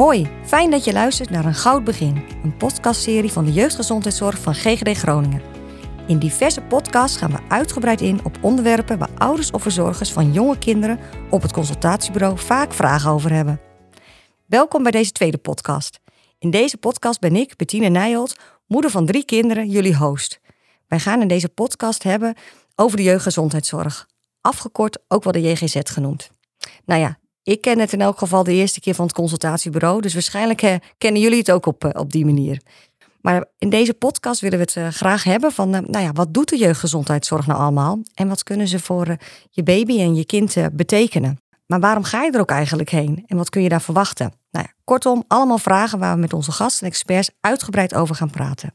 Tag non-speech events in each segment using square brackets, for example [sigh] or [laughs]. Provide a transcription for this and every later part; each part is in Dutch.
Hoi, fijn dat je luistert naar Een Goud Begin, een podcastserie van de jeugdgezondheidszorg van GGD Groningen. In diverse podcasts gaan we uitgebreid in op onderwerpen waar ouders of verzorgers van jonge kinderen op het consultatiebureau vaak vragen over hebben. Welkom bij deze tweede podcast. In deze podcast ben ik, Bettine Nijholt, moeder van drie kinderen, jullie host. Wij gaan in deze podcast hebben over de jeugdgezondheidszorg, afgekort ook wel de JGZ genoemd. Nou ja, ik ken het in elk geval de eerste keer van het consultatiebureau, dus waarschijnlijk eh, kennen jullie het ook op, eh, op die manier. Maar in deze podcast willen we het eh, graag hebben van, nou ja, wat doet de jeugdgezondheidszorg nou allemaal? En wat kunnen ze voor je baby en je kind betekenen? Maar waarom ga je er ook eigenlijk heen? En wat kun je daar verwachten? Nou ja, kortom, allemaal vragen waar we met onze gasten en experts uitgebreid over gaan praten.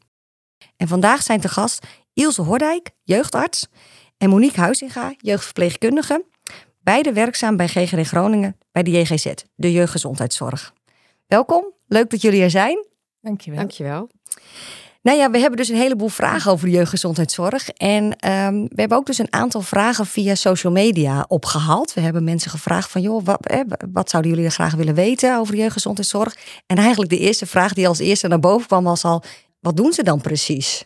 En vandaag zijn te gast Ilse Hordijk, jeugdarts, en Monique Huizinga, jeugdverpleegkundige. Beide werkzaam bij GGD Groningen bij de JGZ, de jeugdgezondheidszorg. Welkom, leuk dat jullie er zijn. Dankjewel. Dankjewel. Nou ja, we hebben dus een heleboel vragen over de jeugdgezondheidszorg. En ehm, we hebben ook dus een aantal vragen via social media opgehaald. We hebben mensen gevraagd van, joh, wat, eh, wat zouden jullie er graag willen weten over de jeugdgezondheidszorg? En eigenlijk de eerste vraag die als eerste naar boven kwam was al, wat doen ze dan precies?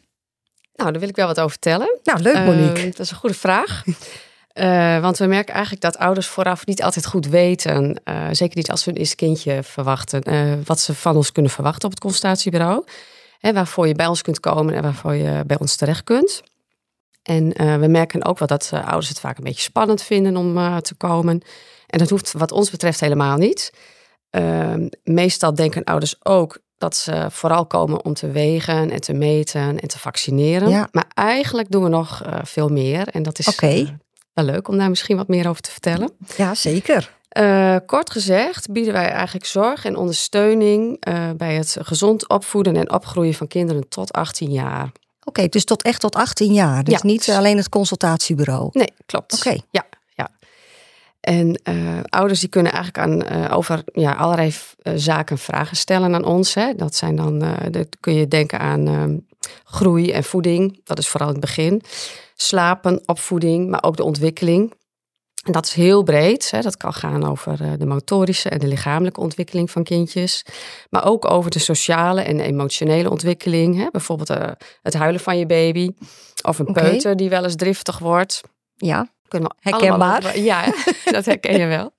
Nou, daar wil ik wel wat over vertellen. Nou, leuk Monique. Uh, dat is een goede vraag. [laughs] Uh, want we merken eigenlijk dat ouders vooraf niet altijd goed weten, uh, zeker niet als ze hun eerste kindje verwachten, uh, wat ze van ons kunnen verwachten op het consultatiebureau. Hè, waarvoor je bij ons kunt komen en waarvoor je bij ons terecht kunt. En we merken ook wel dat ouders het vaak een beetje spannend vinden om te komen. En dat hoeft wat ons betreft helemaal niet. Ehm, meestal denken ouders ook dat ze vooral komen om te wegen en te meten en te vaccineren. Ja. Maar eigenlijk doen we nog veel meer. En dat is Oké. Wel leuk om daar misschien wat meer over te vertellen. Ja, zeker. Uh, kort gezegd bieden wij eigenlijk zorg en ondersteuning uh, bij het gezond opvoeden en opgroeien van kinderen tot 18 jaar. Oké, dus tot echt tot 18 jaar. Dus Ja. niet alleen het consultatiebureau. Nee, klopt. Oké. Ja, ja. En uh, ouders die kunnen eigenlijk aan, over ja, allerlei zaken vragen stellen aan ons. Hè. Dat zijn dan, dat kun je denken aan ehm, groei en voeding. Dat is vooral het begin. Slapen, opvoeding, maar ook de ontwikkeling. En dat is heel breed. Hè. Dat kan gaan over eh, de motorische en de lichamelijke ontwikkeling van kindjes. Maar ook over de sociale en emotionele ontwikkeling. Hè. Bijvoorbeeld uh, het huilen van je baby. Of een peuter die wel eens driftig wordt. Ja, Kunnen we Herkenbaar. over- ja, [laughs] dat herken je wel.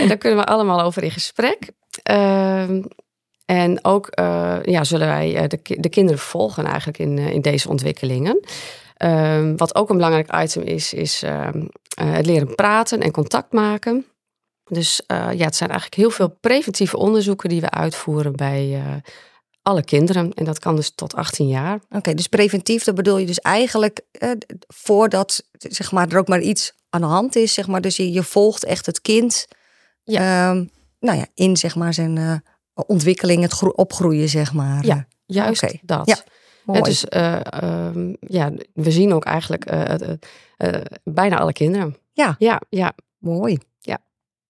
En daar kunnen we allemaal over in gesprek. Ehm, en ook eh, ja, zullen wij eh, de, de kinderen volgen eigenlijk in, eh, in deze ontwikkelingen. Ehm, wat ook een belangrijk item is, is ehm, eh, het leren praten en contact maken. Dus eh, ja, het zijn eigenlijk heel veel preventieve onderzoeken die we uitvoeren bij eh, alle kinderen. En dat kan dus tot 18 jaar. Oké, dus preventief, dat bedoel je dus eigenlijk voordat zeg maar, er ook maar iets aan de hand is. Zeg maar, dus je, je volgt echt het kind ehm, nou ja, in zeg maar, zijn ontwikkeling, het gro- opgroeien, zeg maar. Ja, Juist dat. ja, Mooi. Ehm, ja, we zien ook eigenlijk eh, eh, bijna alle kinderen. Ja. Ja, ja. Mooi.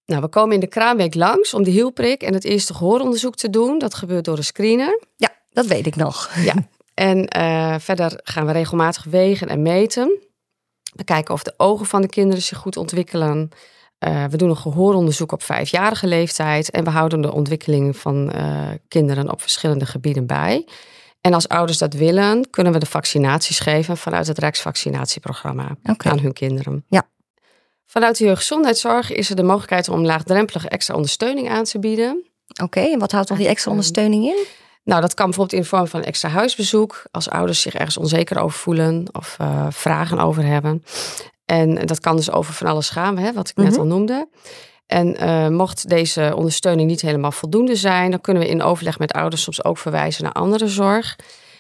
Nou, we komen in de kraamweek langs om de hielprik en het eerste gehooronderzoek te doen. Dat gebeurt door een screener. Ja, dat weet ik nog. Ja. [laughs] En verder gaan we regelmatig wegen en meten. We kijken of de ogen van de kinderen zich goed ontwikkelen. We doen een gehooronderzoek op vijfjarige leeftijd. En we houden de ontwikkeling van kinderen op verschillende gebieden bij. En als ouders dat willen, kunnen we de vaccinaties geven vanuit het Rijksvaccinatieprogramma aan hun kinderen. Ja. Vanuit de jeugdgezondheidszorg is er de mogelijkheid om laagdrempelige extra ondersteuning aan te bieden. Oké, en wat houdt dan die extra ondersteuning in? Nou, dat kan bijvoorbeeld in de vorm van een extra huisbezoek. Als ouders zich ergens onzeker over voelen of eh, vragen over hebben. En dat kan dus over van alles gaan, hè, wat ik net Mhm. al noemde. En eh, mocht deze ondersteuning niet helemaal voldoende zijn, dan kunnen we in overleg met ouders soms ook verwijzen naar andere zorg.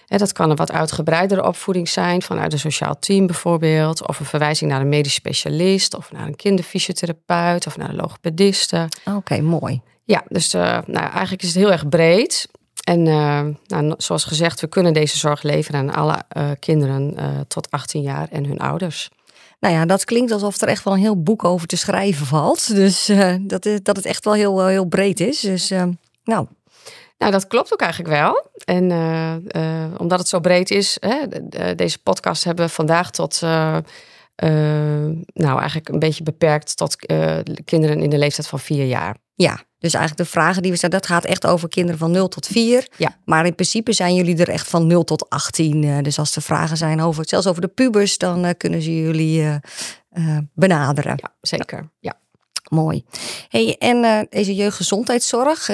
Hè, dat kan een wat uitgebreidere opvoeding zijn, vanuit een sociaal team bijvoorbeeld. Of een verwijzing naar een medisch specialist, of naar een kinderfysiotherapeut, of naar een logopediste. Oké, mooi. Ja, dus eh, nou, eigenlijk is het heel erg breed. En eh, nou, zoals gezegd, we kunnen deze zorg leveren aan alle kinderen tot 18 jaar en hun ouders. Nou ja, dat klinkt alsof er echt wel een heel boek over te schrijven valt. Dus eh, dat, dat het echt wel heel, heel breed is. Dus eh, nou, Nou, dat klopt ook eigenlijk wel. En eh, eh, omdat het zo breed is, hè, de- de- deze podcast hebben we vandaag tot, eh, eh, nou eigenlijk een beetje beperkt tot eh, kinderen in de leeftijd van vier jaar. ja. Dus eigenlijk de vragen die we stellen, dat gaat echt over kinderen van 0 tot 4. Ja. Maar in principe zijn jullie er echt van 0 tot 18. eh, dus als er vragen zijn over, zelfs over de pubers, dan eh, kunnen ze jullie eh, benaderen. Ja, zeker. Ja. Mooi. Hey, en deze jeugdgezondheidszorg,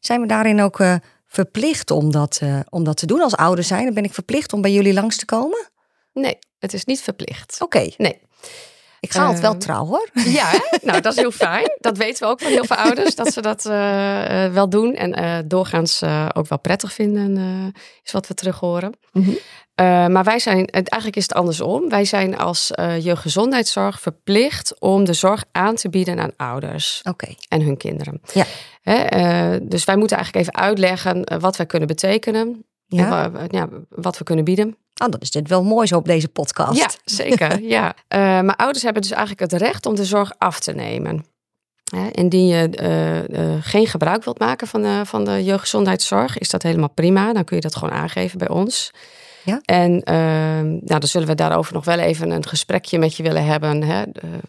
zijn we daarin ook verplicht om dat, om dat te doen als ouder zijn? Dan ben ik verplicht om bij jullie langs te komen? Nee, het is niet verplicht. Oké, Nee. Ik ga het wel Ehm, trouw hoor. [laughs] Ja, hè? nou dat is heel fijn. Dat weten we ook van heel veel ouders, dat ze dat eh, eh, wel doen. En eh, doorgaans ook wel prettig vinden, is wat we terug horen. Mhm. Maar wij zijn, eigenlijk is het andersom. Wij zijn als eh jeugdgezondheidszorg verplicht om de zorg aan te bieden aan ouders en hun kinderen. Ja. Hè, dus wij moeten eigenlijk even uitleggen wat wij kunnen betekenen. Ja. ja, wat we kunnen bieden. Oh, dat is dit wel mooi zo op deze podcast. Ja, zeker. [laughs] ja. Eh, maar ouders hebben dus eigenlijk het recht om de zorg af te nemen. Hè, indien je eh, eh, geen gebruik wilt maken van de, van de jeugdgezondheidszorg, is dat helemaal prima. Dan kun je dat gewoon aangeven bij ons. Ja. En ehm, nou, dan zullen we daarover nog wel even een gesprekje met je willen hebben. Hè?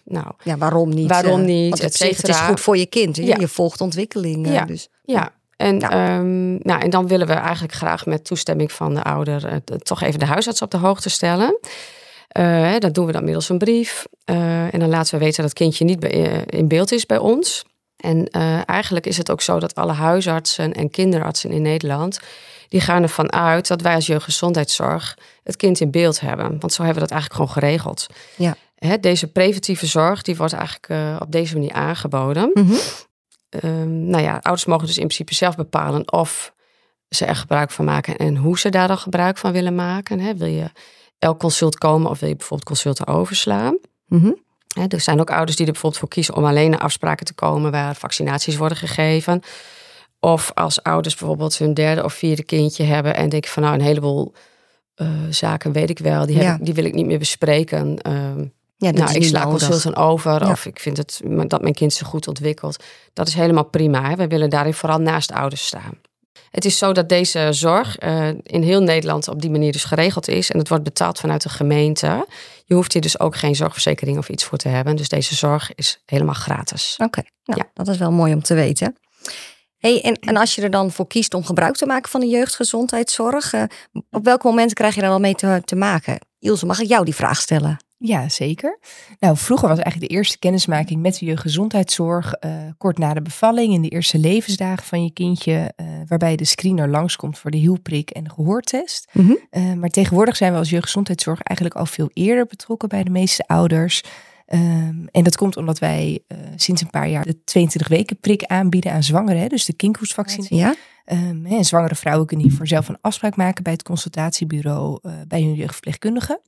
Nou, Ja, waarom niet? Waarom niet, Want het, is goed voor je kind. hè? Ja. Je volgt ontwikkeling. Ja. Dus. ja. En, Ja. ehm, nou, en dan willen we eigenlijk graag met toestemming van de ouder eh, toch even de huisarts op de hoogte stellen. Eh, dat doen we dan middels een brief. Eh, en dan laten we weten dat het kindje niet bij, in beeld is bij ons. En eigenlijk is het ook zo dat alle huisartsen en kinderartsen in Nederland... die gaan ervan uit dat wij als jeugdgezondheidszorg het kind in beeld hebben. Want zo hebben we dat eigenlijk gewoon geregeld. Ja. Hè, deze preventieve zorg die wordt eigenlijk op deze manier aangeboden. Mhm. Ehm, nou ja, ouders mogen dus in principe zelf bepalen of ze er gebruik van maken en hoe ze daar dan gebruik van willen maken. Hè. Wil je elk consult komen of wil je bijvoorbeeld consulten overslaan? Mhm. Hè, er zijn ook ouders die er bijvoorbeeld voor kiezen om alleen naar afspraken te komen waar vaccinaties worden gegeven. Of als ouders bijvoorbeeld hun derde of vierde kindje hebben en denken van nou een heleboel eh, zaken weet ik wel, die, heb Ja. ik, die wil ik niet meer bespreken. Ehm, Ja, nou, ik sla nodig. consulten over Ja. of ik vind het, dat mijn kind zich goed ontwikkelt. Dat is helemaal prima. Hè? We willen daarin vooral naast ouders staan. Het is zo dat deze zorg eh, in heel Nederland op die manier dus geregeld is. En het wordt betaald vanuit de gemeente. Je hoeft hier dus ook geen zorgverzekering of iets voor te hebben. Dus deze zorg is helemaal gratis. Oké, nou, Ja. dat is wel mooi om te weten. Hey, en, en als je er dan voor kiest om gebruik te maken van de jeugdgezondheidszorg, eh, op welk moment krijg je daar al mee te, te maken? Ilse, mag ik jou die vraag stellen? Ja, zeker. Nou, vroeger was eigenlijk de eerste kennismaking met de jeugdgezondheidszorg eh, kort na de bevalling in de eerste levensdagen van je kindje, eh, waarbij de screener langskomt voor de hielprik en de gehoortest. Mhm. Eh, maar tegenwoordig zijn we als jeugdgezondheidszorg eigenlijk al veel eerder betrokken bij de meeste ouders. Ehm, en dat komt omdat wij sinds een paar jaar de 22 weken prik aanbieden aan zwangeren, hè, dus de kinkhoestvaccinatie. Ja? Ehm, en zwangere vrouwen kunnen hiervoor zelf een afspraak maken bij het consultatiebureau bij hun jeugdverpleegkundige.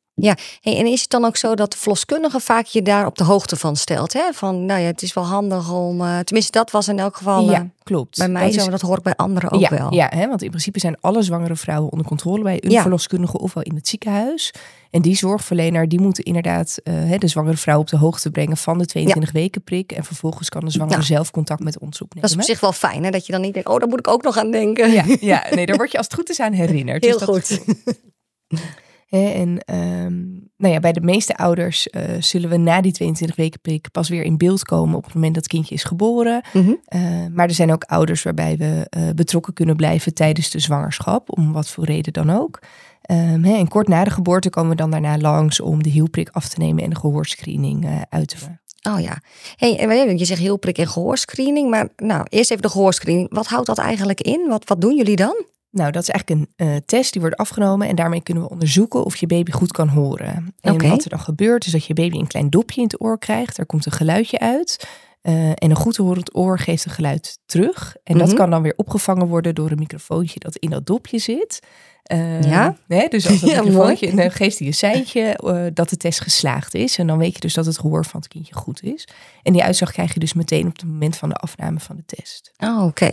Hey, en is het dan ook zo dat de verloskundige vaak je daar op de hoogte van stelt? Hè? Van, nou ja, het is wel handig om... eh, tenminste, dat was in elk geval eh, ja, klopt. bij mij Dat zo. is- Dat hoor ik bij anderen ook ja, wel. Ja, hè, want in principe zijn alle zwangere vrouwen onder controle bij een Ja. verloskundige ofwel in het ziekenhuis. En die zorgverlener die moeten inderdaad eh, de zwangere vrouw op de hoogte brengen van de 22 weken prik. En vervolgens kan de zwangere Nou, zelf contact met ons opnemen. Dat is op zich wel fijn, hè? dat je dan niet denkt, oh, daar moet ik ook nog aan denken. Ja, ja, nee, daar word je als het goed is aan herinnerd. [laughs] Heel Dus dat goed. [laughs] Hè, en ehm, nou ja, bij de meeste ouders eh, zullen we na die 22 weken prik pas weer in beeld komen op het moment dat het kindje is geboren. Mhm. Eh, maar er zijn ook ouders waarbij we eh, betrokken kunnen blijven tijdens de zwangerschap, om wat voor reden dan ook. Ehm, hè, en kort na de geboorte komen we dan daarna langs om de hielprik af te nemen en de gehoorscreening eh, uit te voeren. Oh ja. Hey, je, zegt heel prik en gehoorscreening. Maar nou, eerst even de gehoorscreening. Wat houdt dat eigenlijk in? Wat, wat doen jullie dan? Nou, dat is eigenlijk een eh, test die wordt afgenomen en daarmee kunnen we onderzoeken of je baby goed kan horen. En wat er dan gebeurt is dat je baby een klein dopje in het oor krijgt. Er komt een geluidje uit. eh, en een goed horend oor geeft een geluid terug. En dat Mhm. kan dan weer opgevangen worden door een microfoontje dat in dat dopje zit. Eh, Ja? Hè, dus als [laughs] dat Ja, microfoontje, dan geeft hij een seintje eh, dat de test geslaagd is. En dan weet je dus dat het gehoor van het kindje goed is. En die uitslag krijg je dus meteen op het moment van de afname van de test. Oh, oké.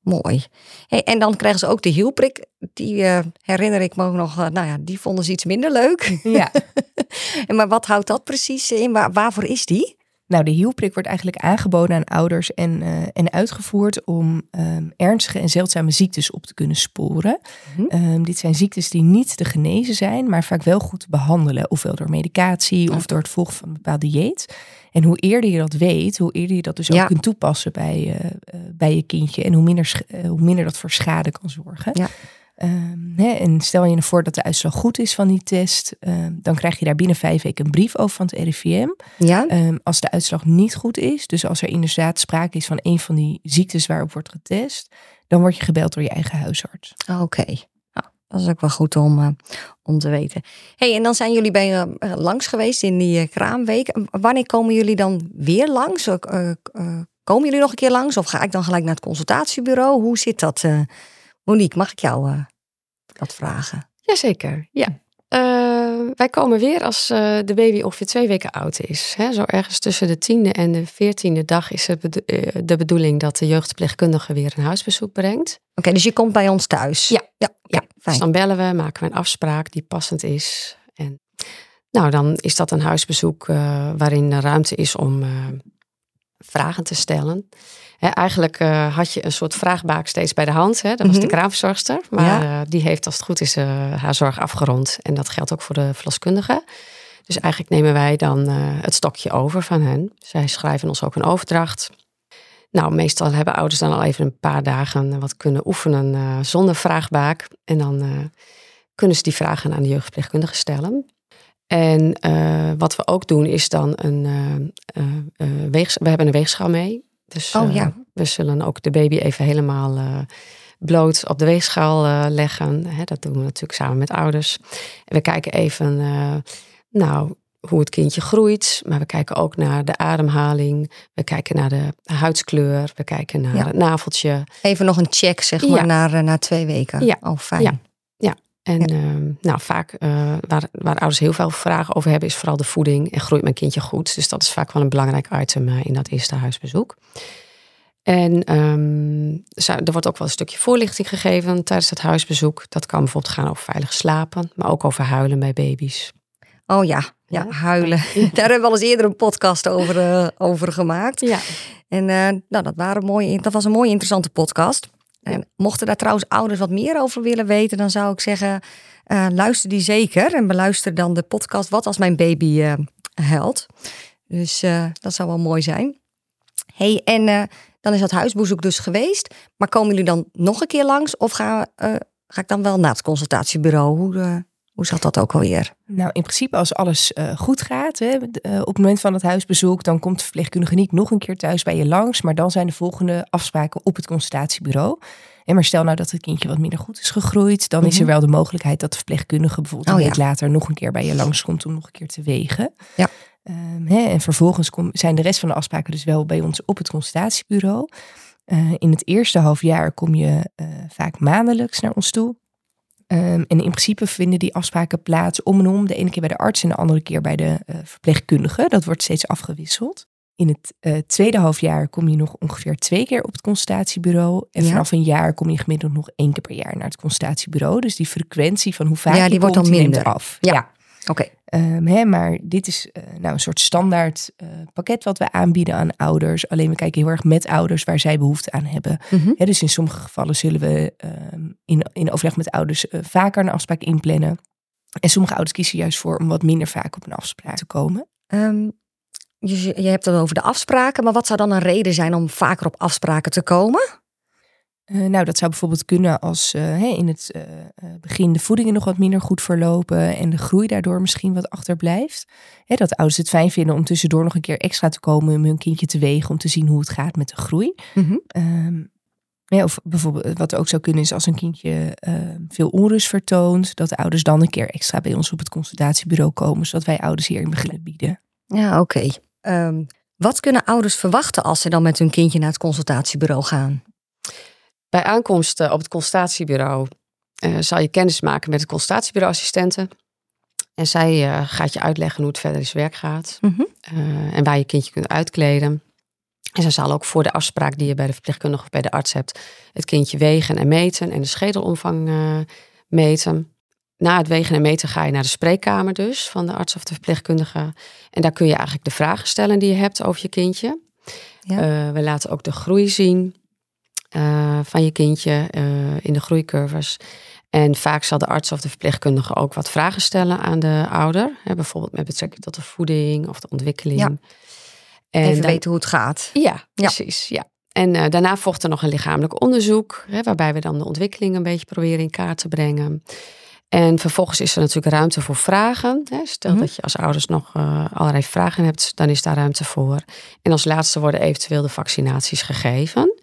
Mooi. Hey, en dan krijgen ze ook de hielprik. Die eh, herinner ik me ook nog. eh, nou ja, die vonden ze iets minder leuk. Ja, [laughs] En maar wat houdt dat precies in? Waar, waarvoor is die? Nou, de hielprik wordt eigenlijk aangeboden aan ouders en, uh, en uitgevoerd om um, ernstige en zeldzame ziektes op te kunnen sporen. Mm -hmm. um, dit zijn ziektes die niet te genezen zijn, maar vaak wel goed te behandelen. Ofwel door medicatie of door het volgen van een bepaald dieet. En hoe eerder je dat weet, hoe eerder je dat dus Ja. ook kunt toepassen bij, uh, uh, bij je kindje. En hoe minder, uh, hoe minder dat voor schade kan zorgen. Ja. Ehm, hè, en stel je voor dat de uitslag goed is van die test, ehm, dan krijg je daar binnen vijf weken een brief over van het RIVM. Ja? Ehm, als de uitslag niet goed is, dus als er inderdaad sprake is van een van die ziektes waarop wordt getest, dan word je gebeld door je eigen huisarts. Oké. Nou, dat is ook wel goed om, uh, om te weten. hey, en dan zijn jullie bij uh, langs geweest in die kraamweek. Wanneer komen jullie dan weer langs? komen jullie nog een keer langs? Of ga ik dan gelijk naar het consultatiebureau? Hoe zit dat? Monique, mag ik jou wat vragen? Jazeker, ja. Wij komen weer als uh, de baby ongeveer twee weken oud is. Hè? Zo ergens tussen de tiende en de veertiende dag is het bedo de bedoeling dat de jeugdverpleegkundige weer een huisbezoek brengt. Oké, okay, dus je komt bij ons thuis? Ja, ja, ja. Dus dan bellen we, maken we een afspraak die passend is. En nou, dan is dat een huisbezoek waarin er ruimte is om vragen te stellen. He, eigenlijk uh, had je een soort vraagbaak steeds bij de hand. Hè? Dat was mm -hmm. de kraamverzorgster. Maar ja. uh, die heeft als het goed is uh, haar zorg afgerond. En dat geldt ook voor de verloskundige. Dus eigenlijk nemen wij dan het stokje over van hen. Zij schrijven ons ook een overdracht. Nou, meestal hebben ouders dan al even een paar dagen wat kunnen oefenen zonder vraagbaak. En dan kunnen ze die vragen aan de jeugdverpleegkundige stellen. En wat we ook doen is dan een weeg, we hebben een weegschaal mee. Dus oh, ja. uh, we zullen ook de baby even helemaal uh, bloot op de weegschaal uh, leggen. Hè, dat doen we natuurlijk samen met ouders. En we kijken even nou, hoe het kindje groeit. Maar we kijken ook naar de ademhaling. We kijken naar de huidskleur. We kijken naar ja. het naveltje. Even nog een check, zeg maar, ja. na, na twee weken. Ja. Oh, fijn. Ja. En ja. nou, vaak waar, waar ouders heel veel vragen over hebben, is vooral de voeding. En groeit mijn kindje goed? Dus dat is vaak wel een belangrijk item in dat eerste huisbezoek. En um, er wordt ook wel een stukje voorlichting gegeven tijdens het huisbezoek. Dat kan bijvoorbeeld gaan over veilig slapen, maar ook over huilen bij baby's. Oh ja, ja, huilen. Ja. [laughs] Daar hebben we al eens eerder een podcast over, uh, over gemaakt. Ja. En nou, dat, waren mooie, dat was een mooie interessante podcast. En mochten daar trouwens ouders wat meer over willen weten, dan zou ik zeggen, uh, luister die zeker. En beluister dan de podcast Wat als mijn baby uh, huilt. Dus uh, dat zou wel mooi zijn. hey, en dan is dat huisbezoek dus geweest. Maar komen jullie dan nog een keer langs? Of ga, ga ik dan wel naar het consultatiebureau? Hoe, hoe zat dat ook alweer? Nou, in principe als alles uh, goed gaat, hè, uh, op het moment van het huisbezoek, dan komt de verpleegkundige niet nog een keer thuis bij je langs, maar dan zijn de volgende afspraken op het consultatiebureau. En maar stel nou dat het kindje wat minder goed is gegroeid, dan mm -hmm. is er wel de mogelijkheid dat de verpleegkundige bijvoorbeeld oh, een week ja. later nog een keer bij je langskomt om nog een keer te wegen. Ja. Um, hè, en vervolgens kom, zijn de rest van de afspraken dus wel bij ons op het consultatiebureau. Uh, in het eerste half jaar kom je vaak maandelijks naar ons toe. Um, en in principe vinden die afspraken plaats om en om. De ene keer bij de arts en de andere keer bij de uh, verpleegkundige. Dat wordt steeds afgewisseld. In het uh, tweede halfjaar kom je nog ongeveer twee keer op het consultatiebureau. En Ja. vanaf een jaar kom je gemiddeld nog één keer per jaar naar het consultatiebureau. Dus die frequentie van hoe vaak Ja, je die wordt komt, dan minder. af. Ja. Oké. Um, hè, maar dit is uh, nou een soort standaard uh, pakket wat we aanbieden aan ouders. Alleen we kijken heel erg met ouders waar zij behoefte aan hebben. Mhm. Dus in sommige gevallen zullen we um, in, in overleg met ouders uh, vaker een afspraak inplannen. En sommige ouders kiezen juist voor om wat minder vaak op een afspraak te komen. Um, dus je, je hebt het over de afspraken, maar wat zou dan een reden zijn om vaker op afspraken te komen? Uh, nou, dat zou bijvoorbeeld kunnen als uh, hey, in het uh, begin de voedingen nog wat minder goed verlopen en de groei daardoor misschien wat achterblijft. Hè, dat ouders het fijn vinden om tussendoor nog een keer extra te komen om hun kindje te wegen om te zien hoe het gaat met de groei. Mm -hmm. um, ja, of bijvoorbeeld wat ook zou kunnen is als een kindje veel onrust vertoont, dat de ouders dan een keer extra bij ons op het consultatiebureau komen, zodat wij ouders hierin beginnen bieden. Ja, oké. Okay. Um, wat kunnen ouders verwachten als ze dan met hun kindje naar het consultatiebureau gaan? Bij aankomst op het consultatiebureau uh, zal je kennis maken met de consultatiebureauassistenten. En zij uh, gaat je uitleggen hoe het verder in zijn werk gaat. Mm -hmm. uh, en waar je kindje kunt uitkleden. En zij zal ook voor de afspraak die je bij de verpleegkundige of bij de arts hebt, het kindje wegen en meten en de schedelomvang meten. na het wegen en meten ga je naar de spreekkamer dus van de arts of de verpleegkundige. En daar kun je eigenlijk de vragen stellen die je hebt over je kindje. Ja. Eh, we laten ook de groei zien eh, van je kindje eh, in de groeicurves. En vaak zal de arts of de verpleegkundige ook wat vragen stellen aan de ouder. Hè, bijvoorbeeld met betrekking tot de voeding of de ontwikkeling. Ja. En Even dan- weten hoe het gaat. ja, precies. Ja. En eh, daarna volgt er nog een lichamelijk onderzoek, hè, waarbij we dan de ontwikkeling een beetje proberen in kaart te brengen. En vervolgens is er natuurlijk ruimte voor vragen. Hè. Stel Mhm. dat je als ouders nog eh, allerlei vragen hebt, dan is daar ruimte voor. En als laatste worden eventueel de vaccinaties gegeven.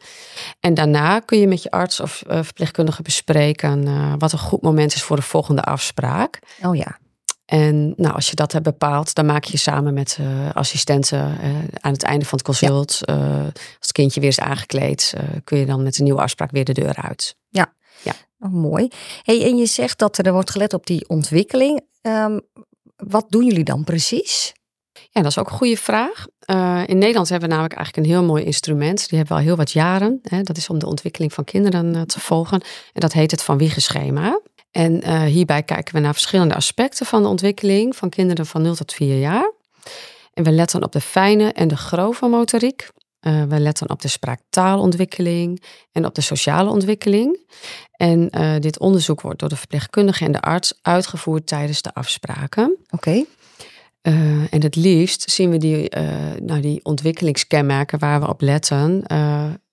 En daarna kun je met je arts of eh, verpleegkundige bespreken eh, wat een goed moment is voor de volgende afspraak. Oh ja. En nou, als je dat hebt bepaald, dan maak je samen met assistenten aan het einde van het consult, als het kindje weer is aangekleed, kun je dan met een nieuwe afspraak weer de deur uit. Oh, mooi. Hey, en je zegt dat er wordt gelet op die ontwikkeling. Ehm, wat doen jullie dan precies? Ja, dat is ook een goede vraag. Eh, in Nederland hebben we namelijk eigenlijk een heel mooi instrument. Die hebben we al heel wat jaren. Hè. Dat is om de ontwikkeling van kinderen eh, te volgen. En dat heet het Van Wiegenschema. En eh, hierbij kijken we naar verschillende aspecten van de ontwikkeling van kinderen van 0 tot 4 jaar. En we letten op de fijne en de grove motoriek. Eh, we letten op de spraaktaalontwikkeling en op de sociale ontwikkeling. En eh, dit onderzoek wordt door de verpleegkundige en de arts uitgevoerd tijdens de afspraken. Oké. Eh, en het liefst zien we die, nou, die ontwikkelingskenmerken waar we op letten.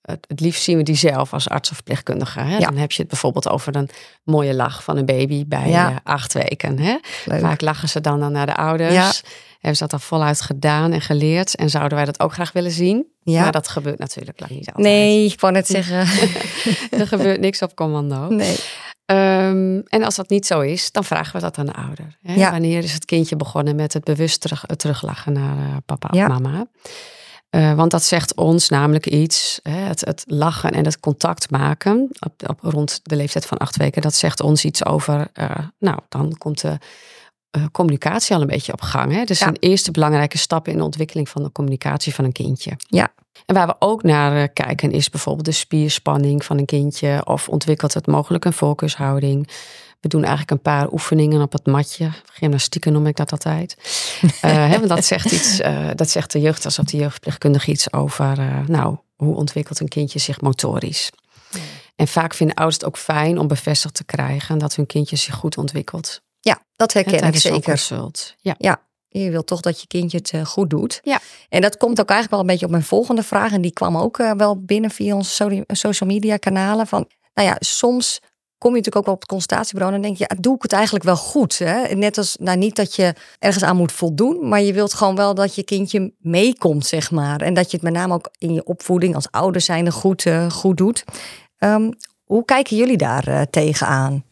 Het, het liefst zien we die zelf als arts of verpleegkundige. Hè? Ja. Dan heb je het bijvoorbeeld over een mooie lach van een baby bij Ja. eh, acht weken. Hè? Vaak lachen ze dan, dan naar de ouders. Ja. Hebben ze dat al voluit gedaan en geleerd. En zouden wij dat ook graag willen zien. Ja. Maar dat gebeurt natuurlijk lang niet altijd. Nee, ik wou net zeggen. [laughs] er gebeurt niks op commando. Nee. Ehm, en als dat niet zo is, dan vragen we dat aan de ouder. Hè? Ja. Wanneer is het kindje begonnen met het bewust terug, teruglachen naar eh, papa Ja. of mama? Eh, want dat zegt ons namelijk iets, hè, het, het lachen en het contact maken op, op rond de leeftijd van acht weken, dat zegt ons iets over, eh, nou, dan komt de eh, communicatie al een beetje op gang. Hè? Dus Ja. een eerste belangrijke stap in de ontwikkeling van de communicatie van een kindje. Ja. En waar we ook naar kijken is bijvoorbeeld de spierspanning van een kindje of ontwikkelt het mogelijk een focushouding. We doen eigenlijk een paar oefeningen op het matje. Gymnastieken noem ik dat altijd. Eh, [laughs] want dat zegt iets, eh, dat zegt de jeugdarts of de jeugdverpleegkundige iets over, eh, nou, hoe ontwikkelt een kindje zich motorisch. En vaak vinden ouders het ook fijn om bevestigd te krijgen dat hun kindje zich goed ontwikkelt. Ja, dat herken ik zeker. consult. Ja. Je wilt toch dat je kindje het goed doet. Ja. En dat komt ook eigenlijk wel een beetje op mijn volgende vraag. En die kwam ook wel binnen via onze so- social media kanalen. Van, nou ja, soms kom je natuurlijk ook wel op het consultatiebureau. En dan denk je, ja, doe ik het eigenlijk wel goed? Hè? Net als, nou niet dat je ergens aan moet voldoen. Maar je wilt gewoon wel dat je kindje meekomt, zeg maar. En dat je het met name ook in je opvoeding als ouder zijnde goed, eh, goed doet. Ehm, hoe kijken jullie daar eh, tegenaan?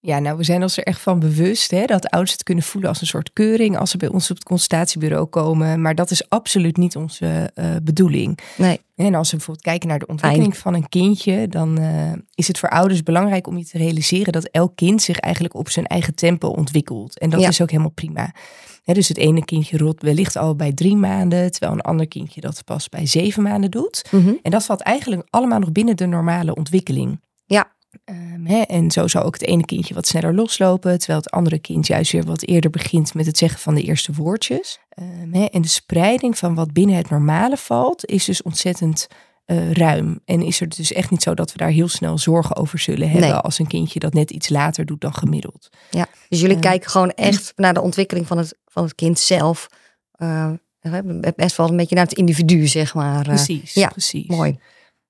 Ja, nou, we zijn ons er echt van bewust hè, dat ouders het kunnen voelen als een soort keuring als ze bij ons op het consultatiebureau komen. Maar dat is absoluut niet onze eh, bedoeling. Nee. En als we bijvoorbeeld kijken naar de ontwikkeling van een kindje, dan eh, is het voor ouders belangrijk om je te realiseren dat elk kind zich eigenlijk op zijn eigen tempo ontwikkelt. En dat Ja. is ook helemaal prima. Hè, dus het ene kindje rolt wellicht al bij drie maanden, terwijl een ander kindje dat pas bij zeven maanden doet. En dat valt eigenlijk allemaal nog binnen de normale ontwikkeling. Ja. Ehm, hè, en zo zou ook het ene kindje wat sneller loslopen, terwijl het andere kind juist weer wat eerder begint met het zeggen van de eerste woordjes. Ehm, hè, en de spreiding van wat binnen het normale valt, is dus ontzettend eh, ruim. En is er dus echt niet zo dat we daar heel snel zorgen over zullen hebben Nee. als een kindje dat net iets later doet dan gemiddeld. Ja, dus jullie Eh, kijken gewoon echt naar de ontwikkeling van het, van het kind zelf. Hebben best wel een beetje naar het individu, zeg maar. Eh, Precies, ja, precies. mooi.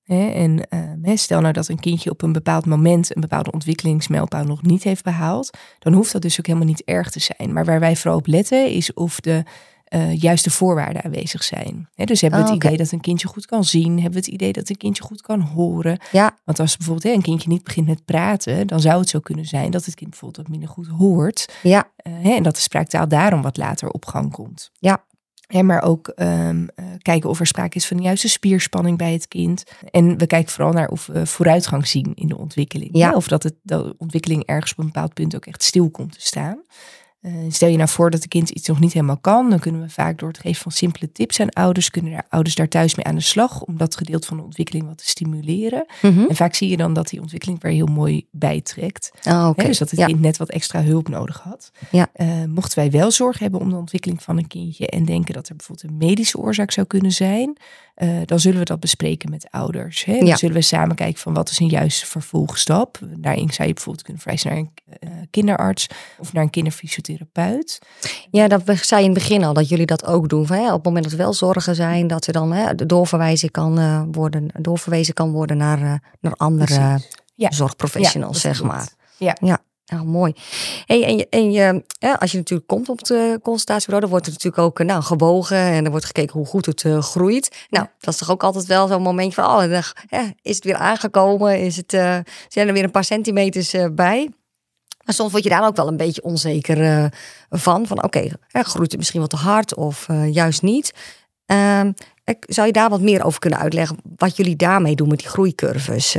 Hè, en ehm, stel nou dat een kindje op een bepaald moment een bepaalde ontwikkelingsmijlpaal nog niet heeft behaald, dan hoeft dat dus ook helemaal niet erg te zijn. Maar waar wij vooral op letten is of de eh, juiste voorwaarden aanwezig zijn. Hè, dus hebben we Oh, het oké. idee dat een kindje goed kan zien, hebben we het idee dat een kindje goed kan horen. Ja, Want als bijvoorbeeld een kindje niet begint met praten, dan zou het zo kunnen zijn dat het kind bijvoorbeeld wat minder goed hoort. ja, Eh, hè, en dat de spraaktaal daarom wat later op gang komt. Ja. Hè, maar ook ehm, eh, kijken of er sprake is van de juiste spierspanning bij het kind. En we kijken vooral naar of we vooruitgang zien in de ontwikkeling. Ja. Of dat het, de ontwikkeling ergens op een bepaald punt ook echt stil komt te staan. Uh, stel je nou voor dat de kind iets nog niet helemaal kan, dan kunnen we vaak door het geven van simpele tips aan ouders, kunnen daar, ouders daar thuis mee aan de slag om dat gedeelte van de ontwikkeling wat te stimuleren. Mhm. En vaak zie je dan dat die ontwikkeling weer heel mooi bijtrekt. Ah, dus dat het ja. kind net wat extra hulp nodig had. Ja. Eh, mochten wij wel zorg hebben om de ontwikkeling van een kindje en denken dat er bijvoorbeeld een medische oorzaak zou kunnen zijn, eh, dan zullen we dat bespreken met ouders. Hè? Dan Ja. zullen we samen kijken van wat is een juiste vervolgstap. Daarin zou je bijvoorbeeld kunnen verwijzen naar een eh, kinderarts of naar een kinderfysiotherapeut. Ja, dat zei je in het begin al, dat jullie dat ook doen. Van, hè, op het moment dat er wel zorgen zijn, dat er dan hè, doorverwijzen kan, eh, worden, doorverwezen kan worden naar, naar andere Precies. Zorgprofessionals, Ja, zeg maar. Ja. ja. Nou, mooi. Hey, en je, en je, als je natuurlijk komt op het consultatiebureau, dan wordt er natuurlijk ook eh, nou, gewogen en er wordt gekeken hoe goed het eh, groeit. Nou, dat is toch ook altijd wel zo'n momentje van, oh, dan, is het weer aangekomen? Is het, eh, zijn er weer een paar centimeters bij? Maar soms word je daar ook wel een beetje onzeker van. Van oké, groeit het misschien wat te hard of juist niet? Ehm, ik- zou je daar wat meer over kunnen uitleggen? Wat jullie daarmee doen met die groeicurves?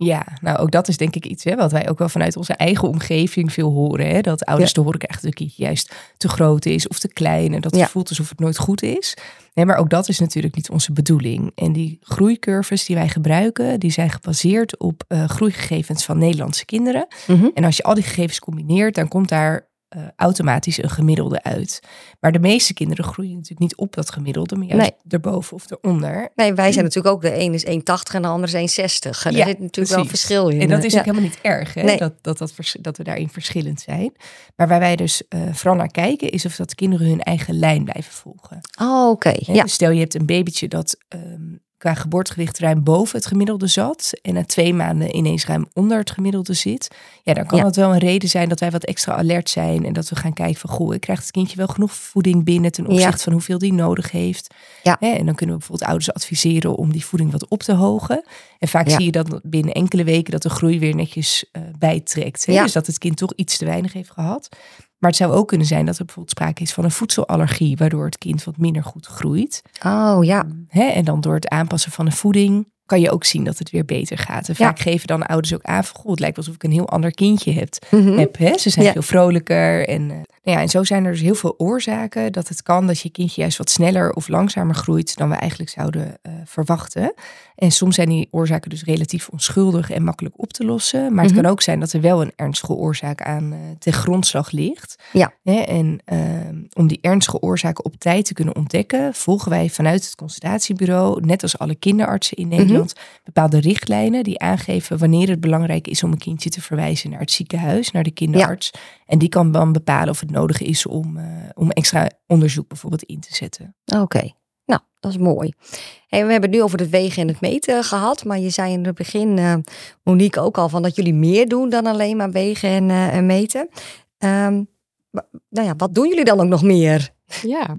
Ja, nou ook dat is denk ik iets hè, wat wij ook wel vanuit onze eigen omgeving veel horen. Hè? Dat ouders Ja. te horen krijgen dat een kindje juist te groot is of te klein. En dat het Ja. voelt alsof het nooit goed is. Nee, maar ook dat is natuurlijk niet onze bedoeling. En die groeicurves die wij gebruiken, die zijn gebaseerd op eh, groeigegevens van Nederlandse kinderen. En als je al die gegevens combineert, dan komt daar eh, automatisch een gemiddelde uit. Maar de meeste kinderen groeien natuurlijk niet op dat gemiddelde, maar juist erboven of eronder. Nee, wij zijn natuurlijk ook, de een is 1,80 en de ander is 1,60. Er Ja, zit natuurlijk wel verschil in. En dat eh, is ja. ook helemaal niet erg, hè? Nee. Dat, dat, dat, we daarin verschillend zijn. Maar waar wij dus eh, vooral naar kijken, is of dat kinderen hun eigen lijn blijven volgen. Oh, oké. Ja. Dus stel je hebt een babytje dat ehm, qua geboortegewicht ruim boven het gemiddelde zat. En na twee maanden ineens ruim onder het gemiddelde zit. Ja, dan kan Ja. het wel een reden zijn dat wij wat extra alert zijn. En dat we gaan kijken van, goh, krijgt het kindje wel genoeg voeding binnen ten opzichte Ja. van hoeveel die nodig heeft. Ja. Hè? En dan kunnen we bijvoorbeeld ouders adviseren om die voeding wat op te hogen. En vaak zie je dat binnen enkele weken dat de groei weer netjes eh, bijtrekt. Hè? Dus dat het kind toch iets te weinig heeft gehad. Maar het zou ook kunnen zijn dat er bijvoorbeeld sprake is van een voedselallergie, waardoor het kind wat minder goed groeit. Oh, ja. En dan door het aanpassen van de voeding kan je ook zien dat het weer beter gaat. En Ja. vaak geven dan ouders ook aan van, goh, het lijkt alsof ik een heel ander kindje heb. Mhm. heb hè? Ze zijn Ja. veel vrolijker. En, eh, nou ja, en zo zijn er dus heel veel oorzaken dat het kan dat je kindje juist wat sneller of langzamer groeit dan we eigenlijk zouden eh, verwachten. En soms zijn die oorzaken dus relatief onschuldig en makkelijk op te lossen. Maar het Mhm. kan ook zijn dat er wel een ernstige oorzaak aan eh ten grondslag ligt. Ja. Hè? En ehm, om die ernstige oorzaken op tijd te kunnen ontdekken, volgen wij vanuit het consultatiebureau, net als alle kinderartsen in Nederland, bepaalde richtlijnen die aangeven wanneer het belangrijk is om een kindje te verwijzen naar het ziekenhuis, naar de kinderarts. En die kan dan bepalen of het nodig is om, eh, om extra onderzoek bijvoorbeeld in te zetten. Oké. Nou, dat is mooi. Hey, we hebben het nu over het wegen en het meten gehad. Maar je zei in het begin, eh, Monique, ook al van dat jullie meer doen dan alleen maar wegen en, eh, en meten. Ehm, wa- nou ja, wat doen jullie dan ook nog meer? Ja.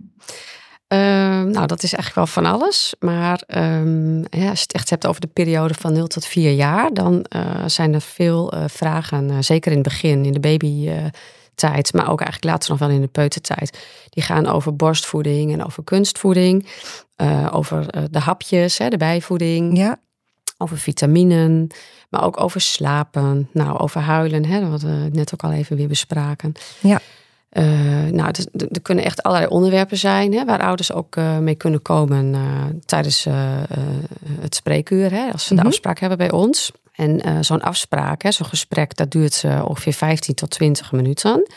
Ehm, nou, dat is eigenlijk wel van alles. Maar ehm, ja, als je het echt hebt over de periode van 0 tot 4 jaar, dan eh, zijn er veel eh, vragen, eh, zeker in het begin, in de babytijd, maar ook eigenlijk later nog wel in de peutertijd. Die gaan over borstvoeding en over kunstvoeding, over de hapjes, hè, de bijvoeding, Ja, over vitaminen, maar ook over slapen, nou, over huilen, hè, wat we net ook al even weer bespraken. Ja. Eh, nou, er kunnen echt allerlei onderwerpen zijn hè, waar ouders ook eh, mee kunnen komen eh, tijdens het spreekuur, hè, als ze Mhm. de afspraak hebben bij ons. En zo'n afspraak, hè, zo'n gesprek, dat duurt ongeveer 15 tot 20 minuten.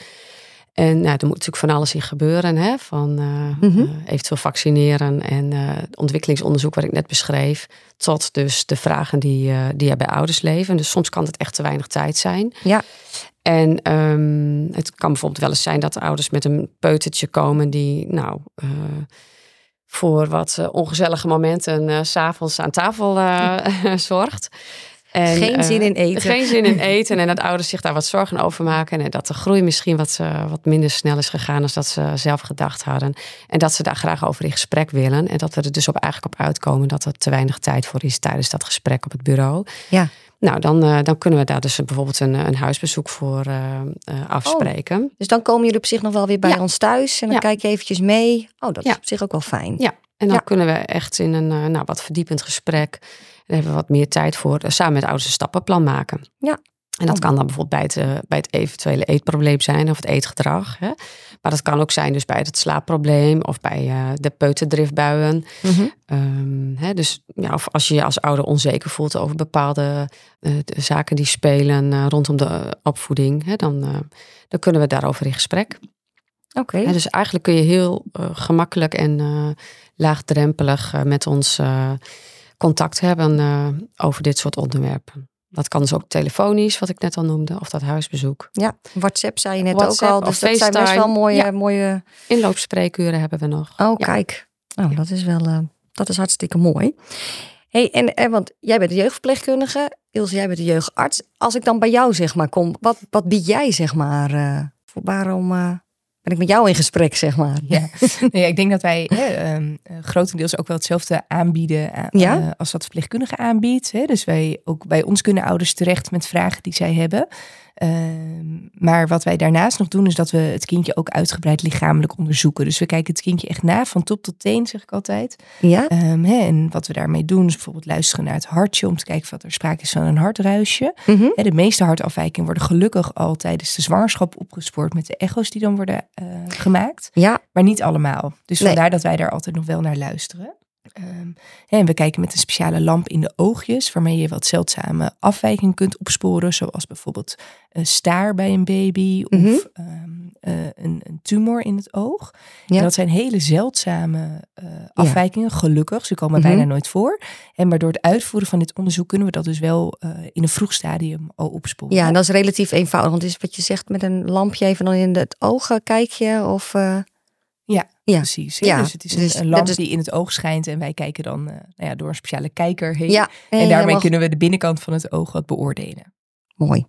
En nou, er moet natuurlijk van alles in gebeuren, hè, van eh, Mhm. eh, eventueel vaccineren en eh, ontwikkelingsonderzoek wat ik net beschreef, tot dus de vragen die, die er bij ouders leven. Dus soms kan het echt te weinig tijd zijn. Ja. En ehm, het kan bijvoorbeeld wel eens zijn dat de ouders met een peutertje komen die, nou, voor wat ongezellige momenten s s'avonds aan tafel [laughs] zorgt. En, Geen eh, zin in eten. Geen zin in [laughs] eten. En dat ouders zich daar wat zorgen over maken. En dat de groei misschien wat, eh, wat minder snel is gegaan dan dat ze zelf gedacht hadden. En dat ze daar graag over in gesprek willen. En dat we er dus op eigenlijk op uitkomen dat er te weinig tijd voor is tijdens dat gesprek op het bureau. Ja. Nou, dan, eh, dan kunnen we daar dus bijvoorbeeld een, een huisbezoek voor eh, afspreken. dus dan komen jullie op zich nog wel weer bij Ja. ons thuis. En dan Ja. kijk je eventjes mee. Oh, dat Ja. is op zich ook wel fijn. Ja. En dan kunnen we echt in een nou, wat verdiepend gesprek. Daar hebben we wat meer tijd voor. eh, samen met de ouders een stappenplan maken. Ja. En dat kan dan bijvoorbeeld bij het, eh, bij het eventuele eetprobleem zijn of het eetgedrag. Hè. Maar dat kan ook zijn dus bij het slaapprobleem of bij eh, de peuterdriftbuien. Mhm. Ehm, hè, dus ja, of als je je als ouder onzeker voelt over bepaalde de zaken die spelen rondom de opvoeding, hè, dan, dan kunnen we daarover in gesprek. Oké. Dus eigenlijk kun je heel gemakkelijk en laagdrempelig met ons contact hebben eh, over dit soort onderwerpen. Dat kan dus ook telefonisch, wat ik net al noemde, of dat huisbezoek. Ja, WhatsApp zei je net WhatsApp ook al. of Dus dat zijn best wel mooie... Ja. mooie... Inloopspreekuren hebben we nog. Oh, Ja. kijk. Oh, dat is wel... eh, dat is hartstikke mooi. hey, en, en want jij bent de jeugdverpleegkundige. Ilse, jij bent de jeugdarts. Als ik dan bij jou zeg maar kom, wat, wat bied jij zeg maar? eh, voor, waarom eh, ben ik met jou in gesprek zeg maar? Ja, [laughs] nee, ik denk dat wij hè, ehm, eh, grotendeels ook wel hetzelfde aanbieden aan- Ja? eh, als dat verpleegkundige aanbiedt. Hè. Dus wij ook bij ons kunnen ouders terecht met vragen die zij hebben. Ehm, maar wat wij daarnaast nog doen, is dat we het kindje ook uitgebreid lichamelijk onderzoeken. Dus we kijken het kindje echt na, van top tot teen, zeg ik altijd. Ja? Ehm, hè, en wat we daarmee doen, is bijvoorbeeld luisteren naar het hartje om te kijken of er sprake is van een hartruisje. Hè, de meeste hartafwijkingen worden gelukkig al tijdens de zwangerschap opgespoord met de echo's die dan worden eh, gemaakt. Ja, Maar niet allemaal. Dus Nee. vandaar dat wij daar altijd nog wel naar luisteren. Ehm, en we kijken met een speciale lamp in de oogjes, waarmee je wat zeldzame afwijkingen kunt opsporen, zoals bijvoorbeeld een staar bij een baby of Mhm. ehm, eh, een, een tumor in het oog. Ja. En dat zijn hele zeldzame eh, afwijkingen, gelukkig. Ze komen Mhm. bijna nooit voor. En maar door het uitvoeren van dit onderzoek kunnen we dat dus wel eh, in een vroeg stadium al opsporen. ja, en dat is relatief eenvoudig. Want het is wat je zegt met een lampje even dan in het oog kijk je of... eh, ja. Precies. Ja, dus het is dus een, dat lamp is- die in het oog schijnt en wij kijken dan eh, nou ja, door een speciale kijker heen. ja, En daarmee helemaal kunnen we de binnenkant van het oog wat beoordelen. Mooi.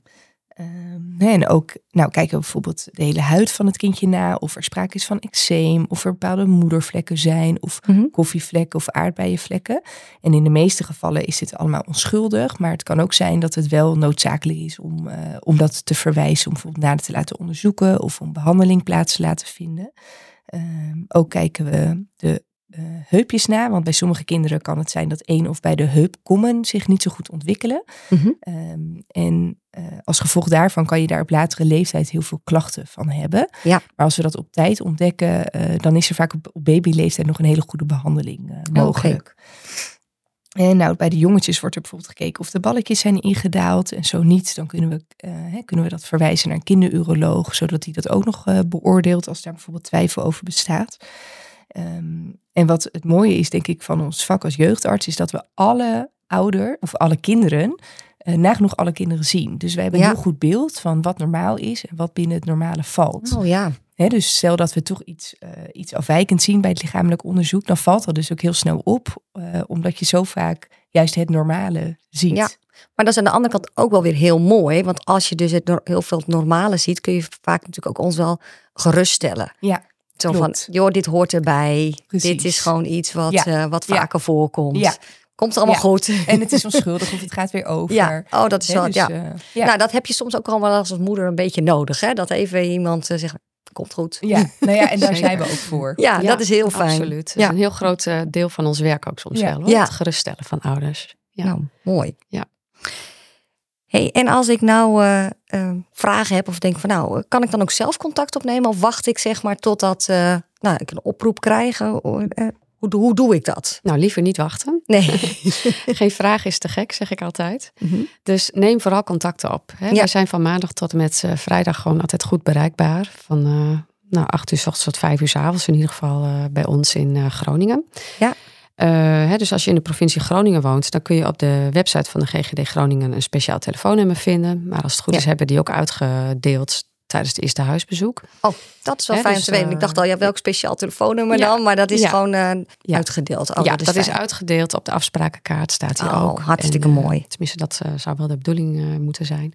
Ehm, en ook nou, kijken we bijvoorbeeld de hele huid van het kindje na. Of er sprake is van eczeem. Of er bepaalde moedervlekken zijn. Of Mhm. koffievlekken of aardbeienvlekken. En in de meeste gevallen is dit allemaal onschuldig. Maar het kan ook zijn dat het wel noodzakelijk is om, eh, om dat te verwijzen. Om bijvoorbeeld nader te laten onderzoeken. Of om behandeling plaats te laten vinden. Ehm, ook kijken we de eh, heupjes na. Want bij sommige kinderen kan het zijn dat één of beide heupkommen zich niet zo goed ontwikkelen. Mhm. Ehm, en eh, als gevolg daarvan kan je daar op latere leeftijd heel veel klachten van hebben. Ja. Maar als we dat op tijd ontdekken, eh, dan is er vaak op, op babyleeftijd nog een hele goede behandeling eh, mogelijk. En nou, bij de jongetjes wordt er bijvoorbeeld gekeken of de balletjes zijn ingedaald. En zo niet, dan kunnen we, eh, kunnen we dat verwijzen naar een kinderuroloog, zodat hij dat ook nog eh, beoordeelt als daar bijvoorbeeld twijfel over bestaat. Ehm, en wat het mooie is, denk ik, van ons vak als jeugdarts, is dat we alle ouder of alle kinderen, eh, nagenoeg alle kinderen zien. Dus wij hebben een heel goed beeld van wat normaal is en wat binnen het normale valt. Oh ja. Dus stel dat we toch iets, eh, iets afwijkend zien bij het lichamelijk onderzoek, dan valt dat dus ook heel snel op, eh, omdat je zo vaak juist het normale ziet. Ja. Maar dat is aan de andere kant ook wel weer heel mooi. Want als je dus het, heel veel het normale ziet, kun je vaak natuurlijk ook ons wel geruststellen. Ja, Zo Klopt. van, joh, dit hoort erbij. Precies. Dit is gewoon iets wat, Ja. eh, wat Ja. vaker voorkomt. Ja. Komt allemaal Ja. goed. en het is [laughs] onschuldig of het gaat weer over. Ja, oh, dat is wel, dus, ja. Nou, dat heb je soms ook al wel als moeder een beetje nodig. Hè? Dat even iemand zegt, komt goed. ja, nou ja, en daar [laughs] zijn we ook voor. Ja, dat is heel fijn. Absoluut. Dat Ja. is een heel groot eh, deel van ons werk ook soms Ja. wel. Hoor. Het geruststellen van ouders. Ja. Nou, mooi. Ja. Hey, en als ik nou eh, eh, vragen heb of denk van nou, kan ik dan ook zelf contact opnemen? Of wacht ik zeg maar totdat eh, nou, ik een oproep krijg? Hoe, doe- hoe doe ik dat? Nou, liever niet wachten. Nee. [laughs] Geen vraag is te gek, zeg ik altijd. Mhm. Dus neem vooral contact op. Hè. Ja. Wij zijn van maandag tot en met eh, vrijdag gewoon altijd goed bereikbaar. Van eh nou, 8 uur s ochtends tot 5 uur s avonds. In ieder geval eh, bij ons in Groningen. Ja. Hè, dus als je in de provincie Groningen woont, dan kun je op de website van de GGD Groningen een speciaal telefoonnummer vinden. Maar als het goed Ja. is, hebben die ook uitgedeeld tijdens het eerste huisbezoek. Oh, dat is wel fijn dus, te weten. Ik eh, dacht al, ja, welk speciaal telefoonnummer Ja. dan? Maar dat is Ja. gewoon eh, uitgedeeld. Oh, ja, dat, is, uitgedeeld op de afsprakenkaart, staat hier Oh, ook. hartstikke En, eh, mooi. tenminste, dat eh, zou wel de bedoeling eh, moeten zijn.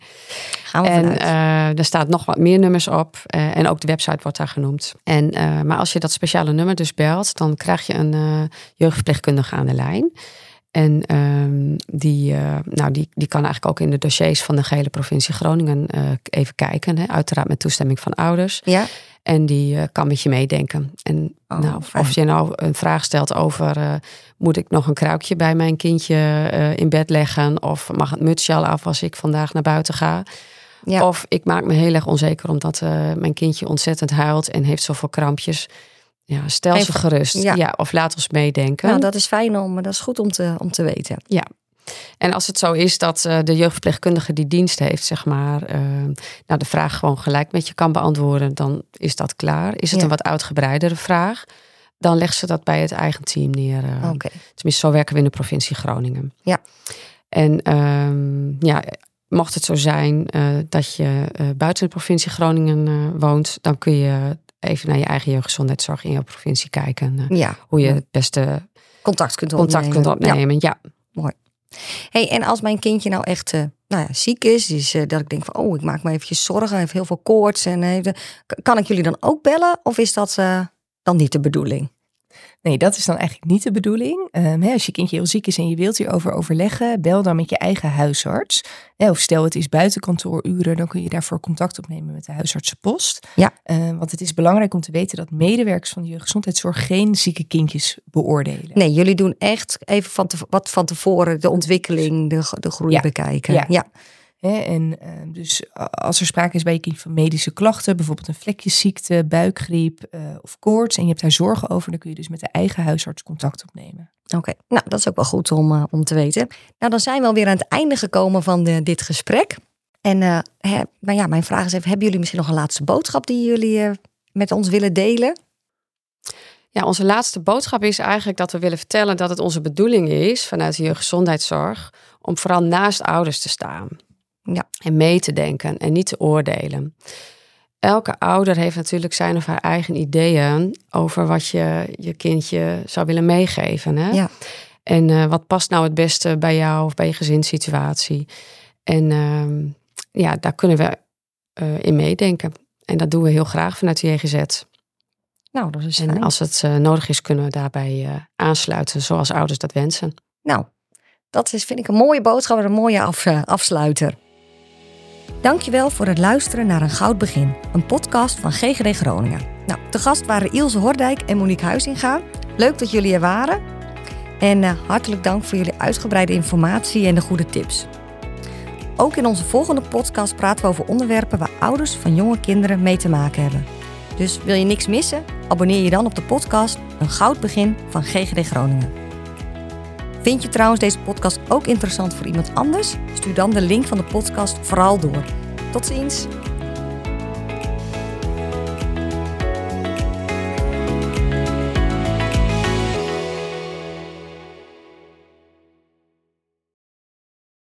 Gaan we En vanuit. eh, er staat nog wat meer nummers op. eh, en ook de website wordt daar genoemd. En, eh, maar als je dat speciale nummer dus belt, dan krijg je een eh, jeugdverpleegkundige aan de lijn. En ehm, die, eh, nou, die, die kan eigenlijk ook in de dossiers van de gehele provincie Groningen eh, even kijken. Hè, uiteraard met toestemming van ouders. ja, En die eh, kan met je meedenken. En Oh, nou, fijn. of je nou een vraag stelt over... moet ik nog een kruikje bij mijn kindje in bed leggen? Of mag het mutsje al af als ik vandaag naar buiten ga? Ja. Of ik maak me heel erg onzeker omdat mijn kindje ontzettend huilt... en heeft zoveel krampjes. Ja, stel Geen ze gerust. Ja. Ja. of laat ons meedenken. Nou, dat is fijn om, dat is goed om te, om te weten. En als het zo is dat eh, de jeugdverpleegkundige die dienst heeft, zeg maar, eh, nou de vraag gewoon gelijk met je kan beantwoorden, dan is dat klaar. Is het Ja. een wat uitgebreidere vraag, dan legt ze dat bij het eigen team neer. eh. Oké. Tenminste, zo werken we in de provincie Groningen. Ja. En ehm, ja, mocht het zo zijn eh, dat je eh, buiten de provincie Groningen eh, woont, dan kun je even naar je eigen jeugdgezondheidszorg in jouw provincie kijken. eh, Ja, hoe je het beste contact kunt contact opnemen. kunt Ja. opnemen. Ja. Hey, en als mijn kindje nou echt eh, nou ja, ziek is, dus dat ik denk van, oh, ik maak me eventjes zorgen, hij heeft heel veel koorts en heeft, kan ik jullie dan ook bellen? Of is dat dan niet de bedoeling? Nee, dat is dan eigenlijk niet de bedoeling. Ehm, hè, als je kindje heel ziek is en je wilt hierover overleggen, bel dan met je eigen huisarts. Hè, of stel het is buiten kantooruren, dan kun je daarvoor contact opnemen met de huisartsenpost. Ja. Ehm, want het is belangrijk om te weten dat medewerkers van de jeugdgezondheidszorg geen zieke kindjes beoordelen. Nee, jullie doen echt even van te, wat van tevoren de ontwikkeling, de, de groei Ja. bekijken. Ja. ja. Hè, en ehm, dus als er sprake is bij je kind van medische klachten, bijvoorbeeld een vlekjesziekte, buikgriep eh, of koorts, en je hebt daar zorgen over, dan kun je dus met de eigen huisarts contact opnemen. Oké, nou dat is ook wel goed om, eh, om te weten. Nou, dan zijn we alweer aan het einde gekomen van de, dit gesprek. En eh, hè, maar ja, mijn vraag is even, hebben jullie misschien nog een laatste boodschap die jullie eh, met ons willen delen? Ja, onze laatste boodschap is eigenlijk dat we willen vertellen dat het onze bedoeling is vanuit de jeugdgezondheidszorg om vooral naast ouders te staan. Ja. En mee te denken en niet te oordelen. Elke ouder heeft natuurlijk zijn of haar eigen ideeën over wat je je kindje zou willen meegeven. Hè? Ja. En eh, wat past nou het beste bij jou of bij je gezinssituatie. En ehm, ja, daar kunnen we eh, in meedenken. En dat doen we heel graag vanuit de JGZ. Nou, dat is En fijn. als het eh, nodig is, kunnen we daarbij aansluiten zoals ouders dat wensen. Nou, dat is, vind ik een mooie boodschap en een mooie af, afsluiter. Dankjewel voor het luisteren naar Een Goud Begin, een podcast van GGD Groningen. Nou, te gast waren Ilse Hordijk en Monique Huizinga. Leuk dat jullie er waren. En eh, hartelijk dank voor jullie uitgebreide informatie en de goede tips. Ook in onze volgende podcast praten we over onderwerpen waar ouders van jonge kinderen mee te maken hebben. Dus wil je niks missen? Abonneer je dan op de podcast Een Goud Begin van GGD Groningen. Vind je trouwens deze podcast ook interessant voor iemand anders? Stuur dan de link van de podcast vooral door. Tot ziens!